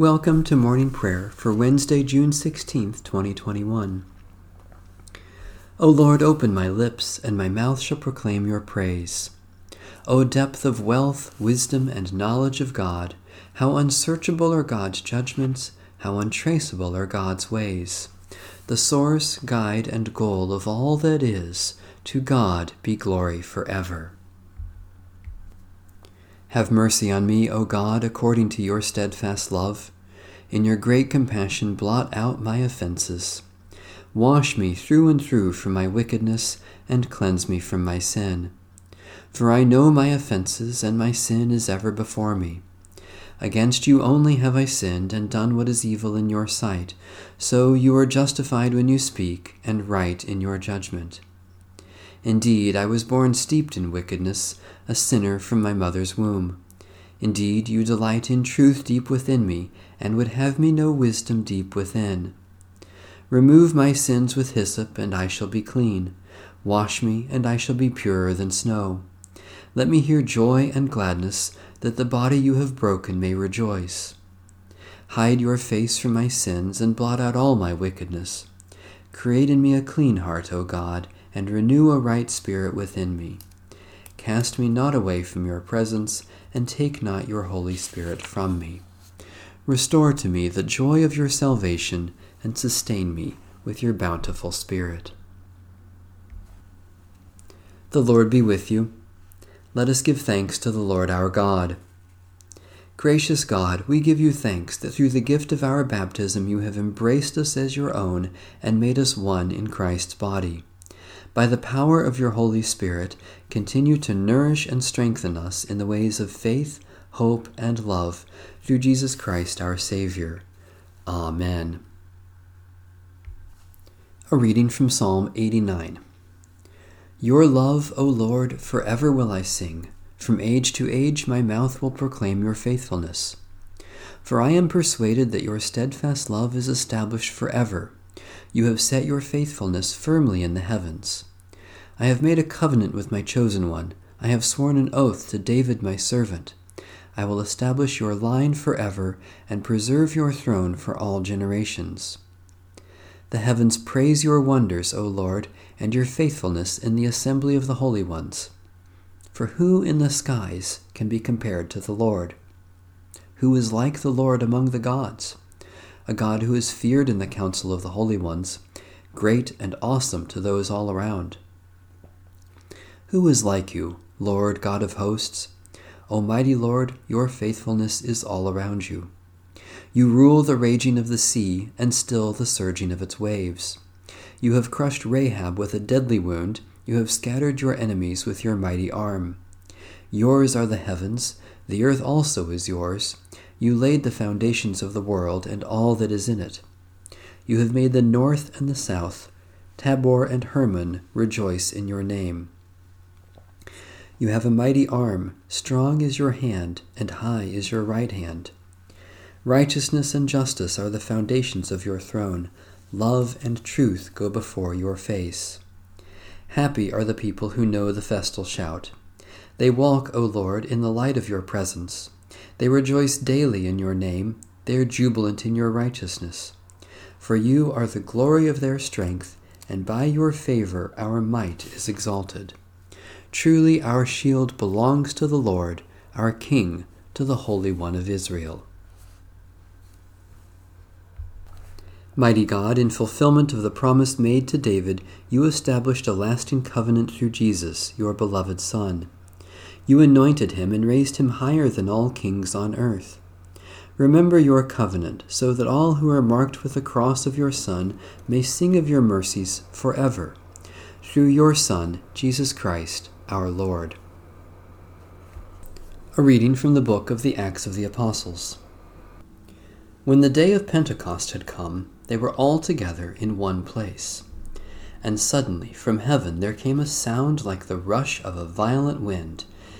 Welcome to morning prayer for Wednesday, June 16th, 2021. O Lord, open my lips, and my mouth shall proclaim your praise. O depth of wealth, wisdom, and knowledge of God, how unsearchable are God's judgments, how untraceable are God's ways. The source, guide, and goal of all that is, to God be glory forever. Have mercy on me, O God, according to your steadfast love. In your great compassion, blot out my offenses. Wash me through and through from my wickedness, and cleanse me from my sin. For I know my offenses, and my sin is ever before me. Against you only have I sinned, and done what is evil in your sight. So you are justified when you speak, and right in your judgment. Indeed, I was born steeped in wickedness, a sinner from my mother's womb. Indeed, you delight in truth deep within me, and would have me know wisdom deep within. Remove my sins with hyssop, and I shall be clean. Wash me, and I shall be purer than snow. Let me hear joy and gladness, that the body you have broken may rejoice. Hide your face from my sins, and blot out all my wickedness. Create in me a clean heart, O God, and renew a right spirit within me. Cast me not away from your presence, and take not your Holy Spirit from me. Restore to me the joy of your salvation, and sustain me with your bountiful Spirit. The Lord be with you. Let us give thanks to the Lord our God. Gracious God, we give you thanks that through the gift of our baptism you have embraced us as your own and made us one in Christ's body by the power of your Holy Spirit, continue to nourish and strengthen us in the ways of faith, hope, and love through Jesus Christ our Savior. Amen. A reading from Psalm 89. Your love, O Lord, forever will I sing. From age to age my mouth will proclaim your faithfulness. For I am persuaded that your steadfast love is established forever you have set your faithfulness firmly in the heavens. I have made a covenant with my chosen one. I have sworn an oath to David my servant. I will establish your line forever and preserve your throne for all generations. The heavens praise your wonders, O Lord, and your faithfulness in the assembly of the holy ones. For who in the skies can be compared to the Lord? Who is like the Lord among the gods? A God who is feared in the council of the holy ones, great and awesome to those all around. Who is like you, Lord God of hosts? Almighty Lord, your faithfulness is all around you. You rule the raging of the sea and still the surging of its waves. You have crushed Rahab with a deadly wound. You have scattered your enemies with your mighty arm. Yours are the heavens, the earth also is yours. You laid the foundations of the world and all that is in it. You have made the north and the south. Tabor and Hermon rejoice in your name. You have a mighty arm, strong is your hand, and high is your right hand. Righteousness and justice are the foundations of your throne. Love and truth go before your face. Happy are the people who know the festal shout. They walk, O Lord, in the light of your presence. They rejoice daily in your name, they are jubilant in your righteousness. For you are the glory of their strength, and by your favor our might is exalted. Truly our shield belongs to the Lord, our King, to the Holy One of Israel. Mighty God, in fulfillment of the promise made to David, you established a lasting covenant through Jesus, your beloved Son. You anointed him and raised him higher than all kings on earth. Remember your covenant, so that all who are marked with the cross of your Son may sing of your mercies forever. Through your Son, Jesus Christ, our Lord. A reading from the book of the Acts of the Apostles. When the day of Pentecost had come, they were all together in one place. And suddenly from heaven there came a sound like the rush of a violent wind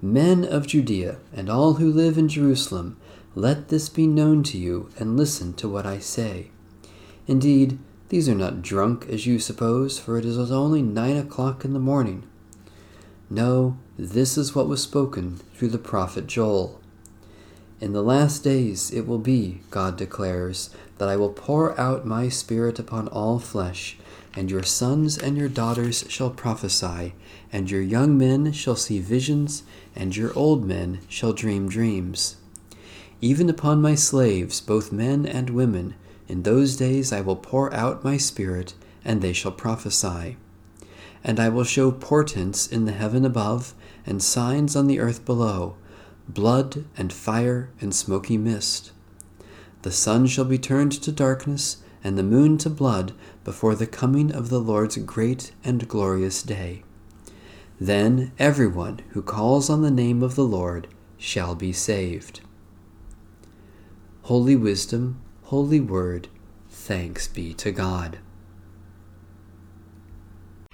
Men of Judea, and all who live in Jerusalem, let this be known to you, and listen to what I say. Indeed, these are not drunk as you suppose, for it is only nine o'clock in the morning. No, this is what was spoken through the prophet Joel. In the last days it will be, God declares, that I will pour out my Spirit upon all flesh and your sons and your daughters shall prophesy, and your young men shall see visions, and your old men shall dream dreams. Even upon my slaves, both men and women, in those days I will pour out my Spirit, and they shall prophesy. And I will show portents in the heaven above, and signs on the earth below blood, and fire, and smoky mist. The sun shall be turned to darkness, and the moon to blood before the coming of the Lord's great and glorious day. Then everyone who calls on the name of the Lord shall be saved. Holy Wisdom, Holy Word, thanks be to God.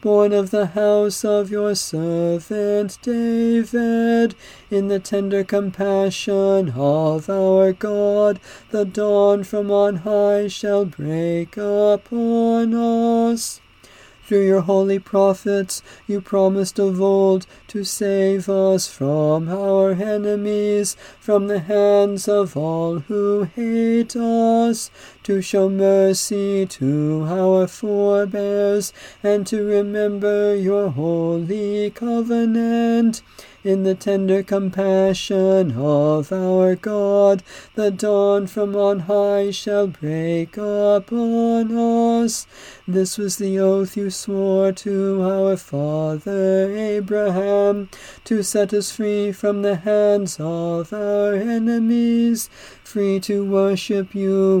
born of the house of your servant David, in the tender compassion of our God, the dawn from on high shall break upon us. Through your holy prophets, you promised of old to save us from our enemies, from the hands of all who hate us, to show mercy to our forebears, and to remember your holy covenant in the tender compassion of our God, the dawn from on high shall break upon us. This was the oath you swore to our father Abraham, to set us free from the hands of our enemies, free to worship you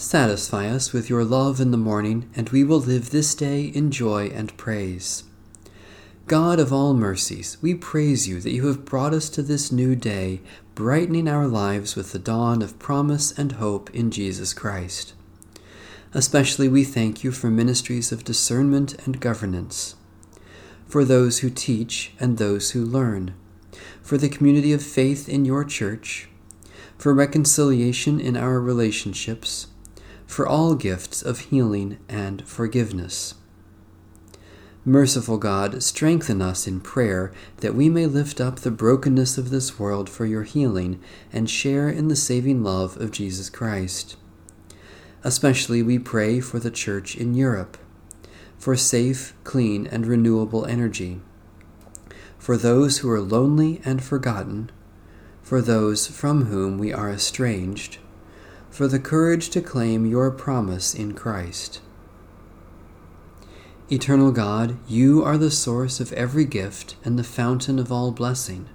Satisfy us with your love in the morning, and we will live this day in joy and praise. God of all mercies, we praise you that you have brought us to this new day, brightening our lives with the dawn of promise and hope in Jesus Christ. Especially we thank you for ministries of discernment and governance, for those who teach and those who learn, for the community of faith in your church, for reconciliation in our relationships, for all gifts of healing and forgiveness. Merciful God, strengthen us in prayer that we may lift up the brokenness of this world for your healing and share in the saving love of Jesus Christ. Especially we pray for the Church in Europe, for safe, clean, and renewable energy, for those who are lonely and forgotten, for those from whom we are estranged, for the courage to claim your promise in Christ. Eternal God, you are the source of every gift and the fountain of all blessing.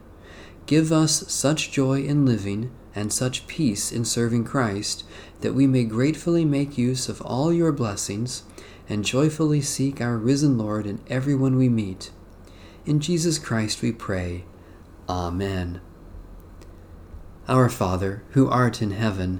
Give us such joy in living and such peace in serving Christ that we may gratefully make use of all your blessings and joyfully seek our risen Lord in everyone we meet. In Jesus Christ we pray. Amen. Our Father, who art in heaven,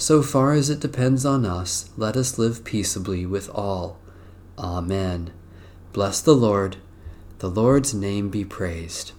So far as it depends on us, let us live peaceably with all. Amen. Bless the Lord. The Lord's name be praised.